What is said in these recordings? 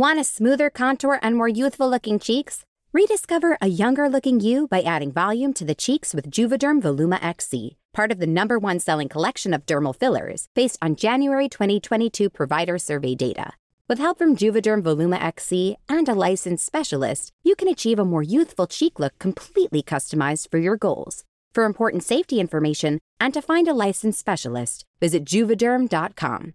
Want a smoother contour and more youthful looking cheeks? Rediscover a younger looking you by adding volume to the cheeks with Juvederm Voluma XC, part of the number one selling collection of dermal fillers based on January 2022 provider survey data. With help from Juvederm Voluma XC and a licensed specialist, you can achieve a more youthful cheek look completely customized for your goals. For important safety information and to find a licensed specialist, visit juvederm.com.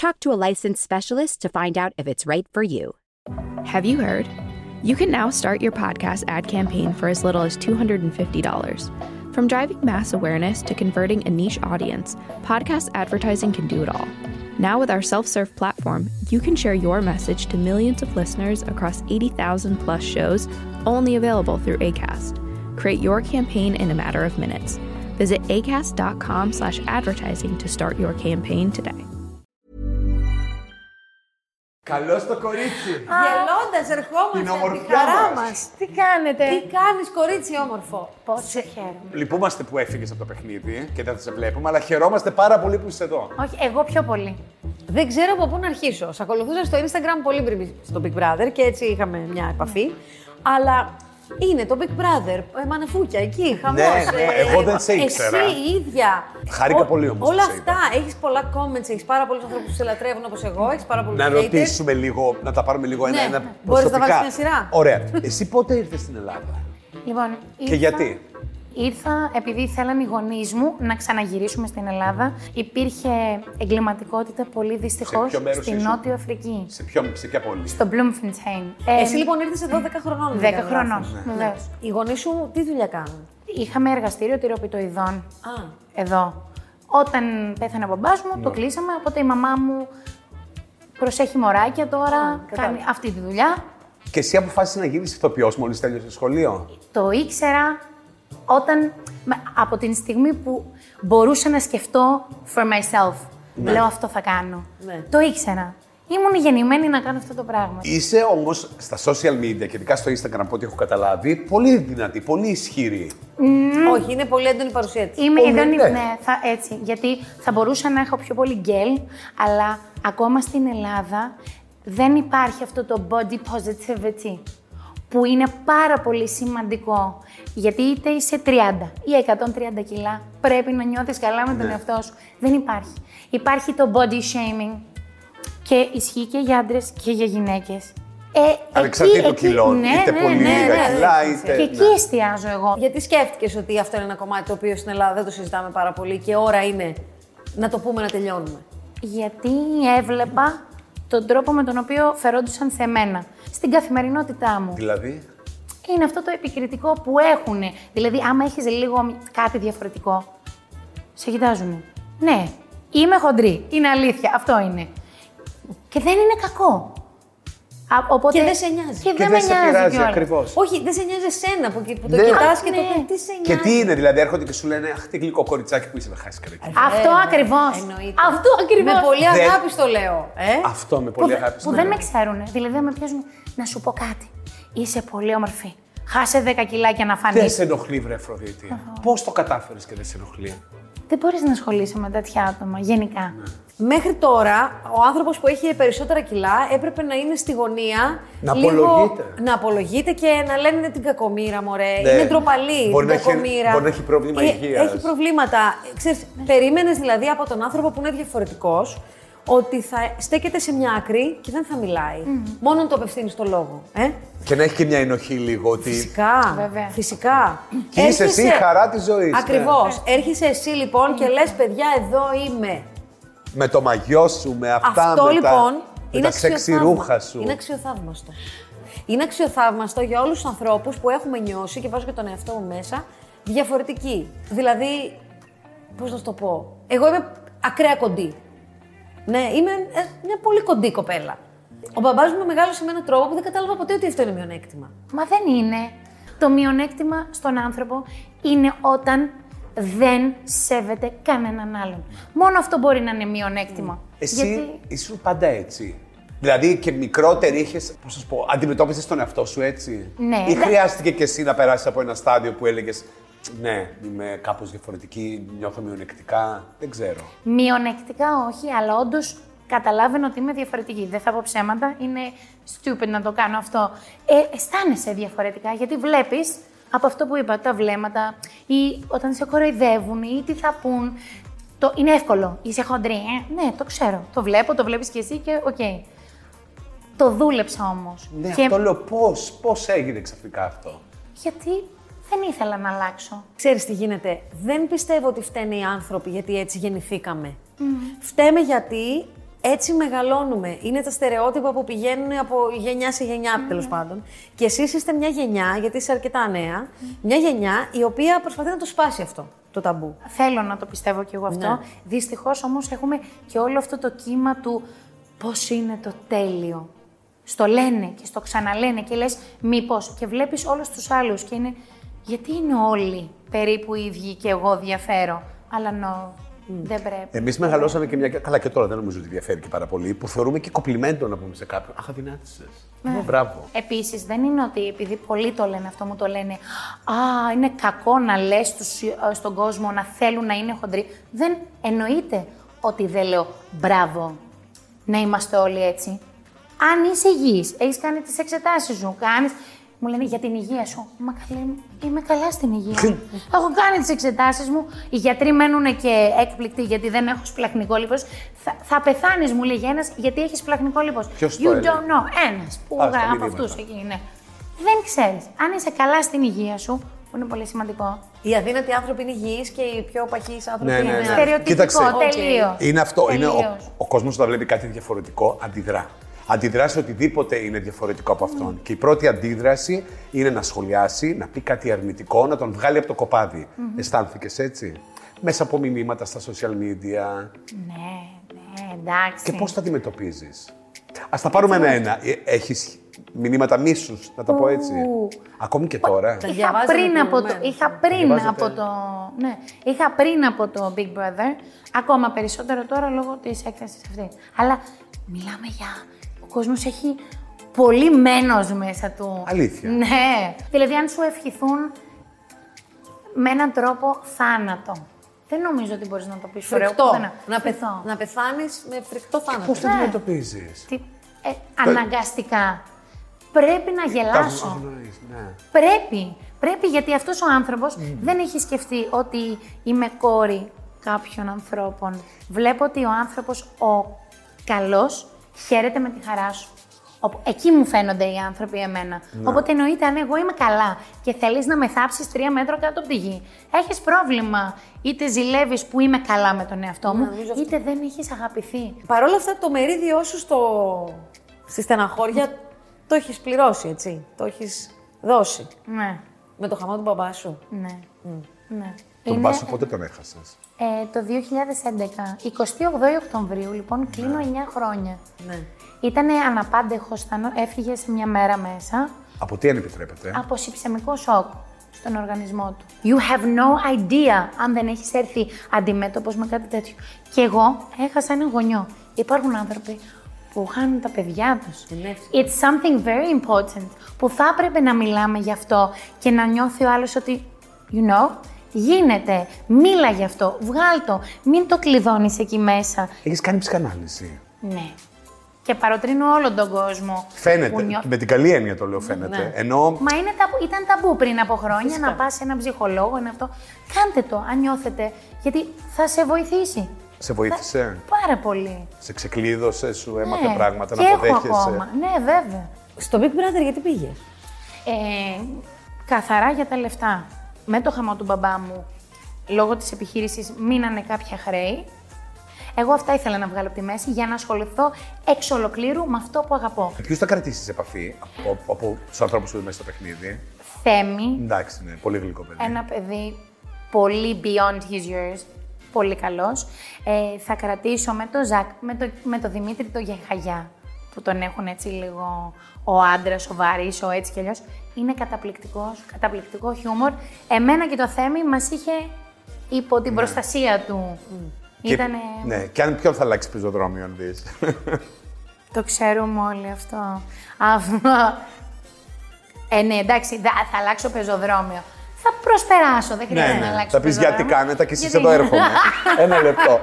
Talk to a licensed specialist to find out if it's right for you. Have you heard? You can now start your podcast ad campaign for as little as $250. From driving mass awareness to converting a niche audience, podcast advertising can do it all. Now, with our self serve platform, you can share your message to millions of listeners across 80,000 plus shows, only available through ACAST. Create your campaign in a matter of minutes. Visit acast.com slash advertising to start your campaign today. Καλό το κορίτσι. Γελώντας, Την ερχόμαστε από τη ομορφιά χαρά μας. μας. Τι κάνετε; Τι κάνεις, κορίτσι όμορφο; Πόσο σε χαίρομαι. Λυπούμαστε που έφυγες από το παιχνίδι και δεν θα σε βλέπουμε, αλλά χαιρόμαστε πάρα πολύ που είσαι εδώ. Όχι, εγώ πιο πολύ. Δεν ξέρω από πού να αρχίσω. Σ' ακολουθούσα στο Instagram πολύ πριν στο Big Brother και έτσι είχαμε μια επαφή. Αλλά είναι το Big Brother, ε, μαναφούκια εκεί, χαμός. Ναι, ναι, εγώ δεν σε ήξερα. Εσύ η ίδια. Χάρηκα πολύ όμως που Όλα σε αυτά. Έχεις πολλά comments, έχεις πάρα πολλούς ανθρώπους που σε λατρεύουν όπως εγώ, έχεις πάρα πολλούς Να ρωτήσουμε λίγο, να τα πάρουμε λίγο Ναι. ένα-ένα Μπορείς να προσωπικά. βάλεις μια σειρά. Ωραία. Εσύ πότε ήρθες στην Ελλάδα; Λοιπόν, και ήρθα- γιατί. Ήρθα επειδή θέλαν οι γονείς μου να ξαναγυρίσουμε στην Ελλάδα. Υπήρχε εγκληματικότητα πολύ δυστυχώς ποιο μέρος στη ήσουν; Νότιο Αφρική. Σε, ποιο, σε ποια πόλη; Στο Bloemfontein. Ε, Εσύ λοιπόν ήρθες εδώ 10 χρονών. 10 δηλαδή, χρονών. γράφεις. Βεβαίως. Οι γονείς σου τι δουλειά κάνουν; Είχαμε εργαστήριο τυροπιτοειδών Α, εδώ. Όταν πέθανε ο μπαμπάς μου, Ναι. το κλείσαμε, οπότε η μαμά μου προσέχει μωράκια τώρα, κατάλαβα. κάνει αυτή τη δουλειά. Και εσύ αποφάσισες να γίνεις ηθοποιός μόλις τέλειωσε σχολείο; Το ήξερα όταν, με- από την στιγμή που μπορούσα να σκεφτώ for myself. Λέω αυτό θα κάνω. Ναι. Το ήξερα. Ήμουν γεννημένη να κάνω αυτό το πράγμα. Είσαι όμως στα social media και ειδικά στο Instagram από ό,τι έχω καταλάβει πολύ δυνατή, πολύ ισχυρή. Όχι, είναι πολύ έντονη η παρουσία της. Είμαι Πολύ, εδώ, ναι. ναι, θα, έτσι. Γιατί θα μπορούσα να έχω πιο πολύ γκέλ, αλλά ακόμα στην Ελλάδα δεν υπάρχει αυτό το body positivity που είναι πάρα πολύ σημαντικό. Γιατί είτε είσαι 30 ή 130 κιλά, πρέπει να νιώθεις καλά με τον Ναι. εαυτό σου. Δεν υπάρχει. Υπάρχει το body shaming και ισχύει και για άντρες και για γυναίκες. Ε, Ανεξαρτήτου εκεί- εκεί- κιλών, ναι, είτε ναι, πολύ ναι, λίγα ναι, κιλά, ναι. είτε... Και εκεί ναι. εστιάζω εγώ. Γιατί σκέφτηκες ότι αυτό είναι ένα κομμάτι το οποίο στην Ελλάδα δεν το συζητάμε πάρα πολύ και ώρα είναι να το πούμε να τελειώνουμε; γιατί έβλεπα τον τρόπο με τον οποίο φερόντουσαν σε μένα, στην καθημερινότητά μου. Δηλαδή, Είναι αυτό το επικριτικό που έχουν. Δηλαδή, άμα έχεις λίγο κάτι διαφορετικό, σε κοιτάζουν. Ναι, είμαι χοντρή. Είναι αλήθεια. Αυτό είναι. Και δεν είναι κακό. Α, οπότε... Και δεν σε νοιάζει. Και, και δεν δεν με σε νοιάζει πειράζει κιόλας. ακριβώς. Όχι, δεν σε νοιάζει εσένα που, που το Ναι. κοιτάς και Ναι. το πεις. Τι σε νοιάζει. Και τι είναι, δηλαδή έρχονται και σου λένε Αχ, τι γλυκό κοριτσάκι που είσαι να χάσεις καρέκλα. Αυτό Βέβαια, ακριβώς. εννοείται. Αυτό ακριβώς. Με πολύ Δεν- αγάπης το λέω. Ε; Αυτό με που, πολύ δε- αγάπης. που ναι. δεν με ξέρουν. Δηλαδή δεν με πιέζουν να σου πω κάτι. Είσαι πολύ όμορφη. Χάσε 10 κιλάκια να φανείς. Δεν σε ενοχλεί, βρε Αφροδίτη. Πώς το κατάφερες και δεν σε ενοχλεί; Δεν μπορείς να ασχολείσαι με τέτοια άτομα, γενικά. Μέχρι τώρα, ο άνθρωπος που έχει περισσότερα κιλά έπρεπε να είναι στη γωνία. Να λίγο- απολογείται. Να απολογείται και να λένε είναι την κακομήρα, μωρέ. Ναι. Είναι ντροπαλή. Μπορεί την να έχει- κακομοίρα. μπορεί να έχει πρόβλημα Ε, υγείας. Έχει προβλήματα. Ξέρεις, περίμενες δηλαδή από τον άνθρωπο που είναι διαφορετικός ότι θα στέκεται σε μια άκρη και δεν θα μιλάει. Μόνο να το απευθύνεις στο λόγο. Ε; Και να έχει και μια ενοχή λίγο ότι. Φυσικά. Βέβαια. Φυσικά. Και είσαι εσύ η χαρά της ζωής, ναι. Ακριβώ. Έρχεσαι εσύ λοιπόν και λες, παιδιά, εδώ είμαι. Με το μαγιό σου, με αυτά, Αυτό με λοιπόν τα, με είναι τα σεξι αξιοθαύμα- ρούχα σου. Είναι αξιοθαύμαστο. Είναι αξιοθαύμαστο για όλους τους ανθρώπους που έχουμε νιώσει και βάζω και τον εαυτό μου μέσα διαφορετική. Δηλαδή, πώς να σου το πω. Εγώ είμαι ακραία κοντή. Ναι, είμαι ε, μια πολύ κοντή κοπέλα. Ο μπαμπάς μου μεγάλωσε με έναν τρόπο που δεν κατάλαβα ποτέ ότι αυτό είναι μειονέκτημα. Μα δεν είναι. Το μειονέκτημα στον άνθρωπο είναι όταν δεν σέβεται κανέναν άλλον. Μόνο αυτό μπορεί να είναι μειονέκτημα. Εσύ Γιατί ήσουν πάντα έτσι. Δηλαδή και μικρότερη είχες, πώς σα πω, αντιμετώπισες τον εαυτό σου έτσι; Ναι. Ή Δεν- χρειάστηκε και εσύ να περάσεις από ένα στάδιο που έλεγες Ναι, είμαι κάπως διαφορετική, νιώθω μειονεκτικά. Δεν ξέρω. Μειονεκτικά όχι, αλλά όντως καταλάβαινε ότι είμαι διαφορετική. Δεν θα πω ψέματα, είναι stupid να το κάνω αυτό. Ε, αισθάνεσαι διαφορετικά γιατί βλέπεις από αυτό που είπα, τα βλέμματα ή όταν σε κοροϊδεύουν ή τι θα πουν. Το, είναι εύκολο. Είσαι χοντρή, ε; Ναι, το ξέρω. Το βλέπω, το βλέπεις κι εσύ και οκ. Το δούλεψα όμως. Ναι, αυτό λέω πώς, πώς έγινε ξαφνικά αυτό; Γιατί δεν ήθελα να αλλάξω. Ξέρεις τι γίνεται. Δεν πιστεύω ότι φταίνε οι άνθρωποι γιατί έτσι γεννηθήκαμε. Φταίμε γιατί έτσι μεγαλώνουμε. Είναι τα στερεότυπα που πηγαίνουν από γενιά σε γενιά, τέλος πάντων. Και εσείς είστε μια γενιά, γιατί είσαι αρκετά νέα, μια γενιά η οποία προσπαθεί να το σπάσει αυτό το ταμπού. Θέλω να το πιστεύω κι εγώ αυτό. Ναι. Δυστυχώς όμως έχουμε και όλο αυτό το κύμα του πώς είναι το τέλειο. Στο λένε και στο ξαναλένε και λες μήπως και βλέπεις όλους τους άλλους και είναι γιατί είναι όλοι περίπου οι ίδιοι και εγώ διαφέρω. Αλλά no, δεν πρέπει. Εμείς μεγαλώσαμε και μια. Καλά, και τώρα δεν νομίζω ότι διαφέρει και πάρα πολύ. Που θεωρούμε και κοπλιμέντο να πούμε σε κάποιον. Αχ, αδυνάτησες. Ναι. Μπράβο. Επίσης, δεν είναι ότι επειδή πολλοί το λένε αυτό, μου το λένε «Α, είναι κακό να λες στους, ε, στον κόσμο να θέλουν να είναι χοντροί». Δεν εννοείται ότι δεν λέω «Μπράβο, να είμαστε όλοι έτσι». Αν είσαι υγιής, έχεις κάνει τις εξετάσεις σου, κάνεις... Μου λένε για την υγεία σου. Μα καλέ, είμαι καλά στην υγεία μου. έχω κάνει τις εξετάσεις μου. Οι γιατροί μένουν και έκπληκτοι γιατί δεν έχω σπλαχνικό λίπος. Θα, θα πεθάνεις, μου λέγει ένας, γιατί έχεις σπλαχνικό λίπος. Ποιος το You έλεγε; don't know. Ένας που Α, στα γρα- από μηνύματα. αυτούς εκεί, ναι. Δεν ξέρεις. Αν είσαι καλά στην υγεία σου, που είναι πολύ σημαντικό. Οι αδύνατοι άνθρωποι είναι υγιείς και οι πιο παχοί άνθρωποι Ναι, ναι, είναι. ναι. Στερεοτυπικό, Κοίταξε. τελείως. Είναι αυτό. Είναι ο, Τελείως. ο κόσμος όταν βλέπει κάτι διαφορετικό, αντιδρά. Αντιδρά σε οτιδήποτε είναι διαφορετικό από αυτόν. Και η πρώτη αντίδραση είναι να σχολιάσει, να πει κάτι αρνητικό, να τον βγάλει από το κοπάδι. Αισθάνθηκες έτσι; Μέσα από μηνύματα στα social media. Ναι, ναι, εντάξει. Και πώς τα αντιμετωπίζεις; Α τα πάρουμε ένα-ένα. Έχεις μηνύματα μίσους, να τα πω έτσι; Ου. Ακόμη και τώρα. Τα Είχα διαβάζαμε πριν, από το, προηγουμένως. είχα πριν Διαβάζετε. από το. Ναι, είχα πριν από το Big Brother, ακόμα περισσότερο τώρα λόγω της έκθεσης αυτή. Αλλά μιλάμε για. Ο κόσμος έχει πολύ μένος μέσα του. Αλήθεια. Ναι. Δηλαδή, αν σου ευχηθούν με έναν τρόπο θάνατο. Δεν νομίζω ότι μπορείς να το πεις Φρικτό. Να, πεθ... Φρικτό. να πεθάνεις με φρικτό θάνατο. Πώς το αντιμετωπίζεις; Τι, ε, αναγκαστικά. Πρέπει να γελάσω. Ναι. Πρέπει. Πρέπει γιατί αυτός ο άνθρωπος δεν έχει σκεφτεί ότι είμαι κόρη κάποιων ανθρώπων. Βλέπω ότι ο άνθρωπος ο καλός χαίρεται με τη χαρά σου. Οπ- Εκεί μου φαίνονται οι άνθρωποι εμένα. Οπότε εννοείται αν εγώ είμαι καλά και θέλεις να με θάψεις τρία μέτρα κάτω από τη γη, έχεις πρόβλημα. Είτε ζηλεύεις που είμαι καλά με τον εαυτό μου, νομίζω αυτό. είτε δεν έχεις αγαπηθεί. Παρ' όλα αυτά, το μερίδιό σου στο... στη στεναχώρια το έχεις πληρώσει, έτσι. Το έχεις δώσει. Ναι, Με το χαμό του μπαμπά σου. ναι, ναι. Τον Είναι- Πάσο πότε τον έχασες; Ε, το 2011, 28 Οκτωβρίου, λοιπόν, κλείνω 9 χρόνια. Ναι. Ήτανε αναπάντεχος, θα- έφυγες σε μια μέρα μέσα Από τι αν επιτρέπετε; από συψεμικό σοκ στον οργανισμό του. You have no idea αν δεν έχεις έρθει αντιμέτωπος με κάτι τέτοιο. Και εγώ έχασα ένα γονιό. Υπάρχουν άνθρωποι που χάνουν τα παιδιά τους. Είναι It's something very important που θα έπρεπε να μιλάμε γι' αυτό και να νιώθει ο άλλος ότι, you know, γίνεται, μίλα γι' αυτό, βγάλ το, μην το κλειδώνεις εκεί μέσα. Έχεις κάνει ψυχανάλυση. Ναι. Και παροτρύνω όλο τον κόσμο. που Φαίνεται. νιώ- Με την καλή έννοια το λέω, φαίνεται. Ναι. Ενώ Μα είναι ταμπού, ήταν ταμπού πριν από χρόνια να πας σε έναν ψυχολόγο, είναι αυτό. Κάντε το, αν νιώθετε, γιατί θα σε βοηθήσει. σε βοήθησε; Πάρα πολύ. Σε ξεκλείδωσε, σου έμαθε Ναι. πράγματα και να έχω αποδέχεσαι; ακόμα. Ναι, βέβαια. Στο Big Brother γιατί πήγες; Ε, καθαρά για τα λεφτά. Με το χαμό του μπαμπά μου, λόγω της επιχείρησης, μείνανε κάποια χρέη. Εγώ αυτά ήθελα να βγάλω από τη μέση για να ασχοληθώ εξ ολοκλήρου με αυτό που αγαπώ. Ποιου θα κρατήσει σε επαφή από, από τους ανθρώπους που είναι μέσα στο παιχνίδι; Θέμη, Εντάξει, ναι, πολύ γλυκό παιδί. ένα παιδί πολύ beyond his years, πολύ καλός. Ε, θα κρατήσω με το Ζακ, με το, με το Δημήτρη το Γεχαγιά. που τον έχουν έτσι λίγο ο άντρας, ο βαρύς, ο έτσι κι αλλιώς. Είναι καταπληκτικός, καταπληκτικό χιούμορ. Εμένα και το Θέμη μας είχε υπό την προστασία του. Και- Ήτανε... Ναι, και αν ποιον θα αλλάξει πεζοδρόμιο, αν δεις. Το ξέρουμε όλοι αυτό. Αυτό. Ε, ναι, εντάξει, θα, θα αλλάξω πεζοδρόμιο. Θα προσπεράσω, δεν χρειάζεται να αλλάξω Ναι, Θα πεις γιατί πεζοδρόμιο. κάνετε και εσείς Γιατί- εδώ έρχομαι. Ένα λεπτό.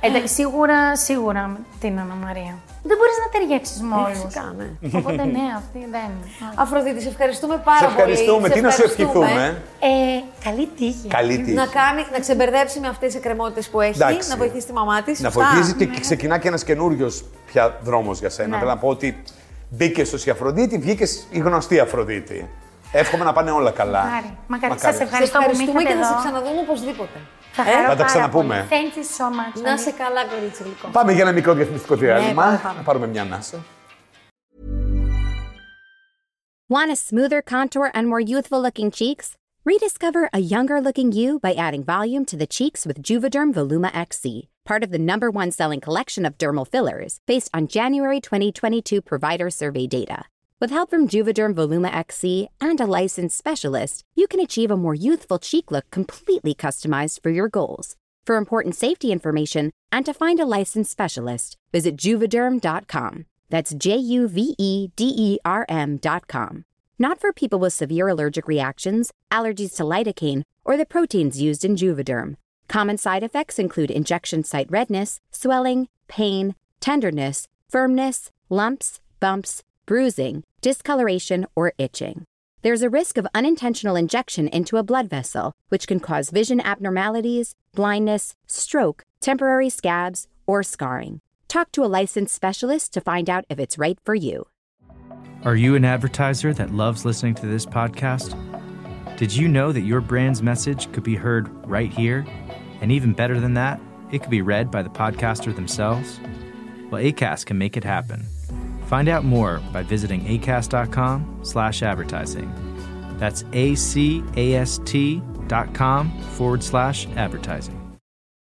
Εντάξει, σίγουρα, σίγουρα με την Αννα Μαρία. Δεν μπορείς να ταιριάξεις με όλους. Φυσικά, ναι. Οπότε ναι, αυτή δεν. Αφροδίτη, σε ευχαριστούμε πάρα Σε πολύ. ευχαριστούμε. Σε Τι να σου ευχαριστούμε. ευχηθούμε; Ε, καλή τύχη. Καλή τύχη. Να, κάνει, να ξεμπερδέψει με αυτές τι εκκρεμότητες που έχει, Εντάξει. να βοηθήσει τη μαμά της. Να βοηθήσει και, και ξεκινά και ένας καινούριος πια δρόμος για σένα. Ναι. Θέλω να πω ότι μπήκες ως η Αφροδίτη, βγήκες η γνωστή Αφροδίτη. Εύχομαι να πάνε όλα καλά. Μακάρι. Μακάρι. Μακάρι. Σας ευχαριστώ που με ευχαριστούμε και είχατε θα σε εδώ. ξαναδούμε οπωσδήποτε. Θα Ε, χαρώ θα τα πάρα ξαναπούμε. πολύ. Thank you so much. Να σε καλά, κορίτσι γλυκό. Πάμε για ένα μικρό διαφημιστικό διάλειμμα. πάμε, πάμε. Να πάρουμε μια ανάσα. Want a smoother contour and more youthful looking cheeks? Rediscover a younger looking you by adding volume to the cheeks with Juvederm Voluma XC, part of the number one selling collection of dermal fillers based on January 2022 provider survey data. With help from Juvederm Voluma XC and a licensed specialist, you can achieve a more youthful cheek look completely customized for your goals. For important safety information and to find a licensed specialist, visit juvederm.com. That's J U V E D E R M.com. Not for people with severe allergic reactions, allergies to lidocaine, or the proteins used in Juvederm. Common side effects include injection site redness, swelling, pain, tenderness, firmness, lumps, bumps, bruising, discoloration, or itching. There's a risk of unintentional injection into a blood vessel, which can cause vision abnormalities, blindness, stroke, temporary scabs, or scarring. Talk to a licensed specialist to find out if it's right for you. Are you an advertiser that loves listening to this podcast? Did you know that your brand's message could be heard right here? And even better than that, it could be read by the podcaster themselves? Well, ACAST can make it happen. Find out more by visiting acast.com slash advertising. That's A-C-A-S-T dot com forward slash advertising.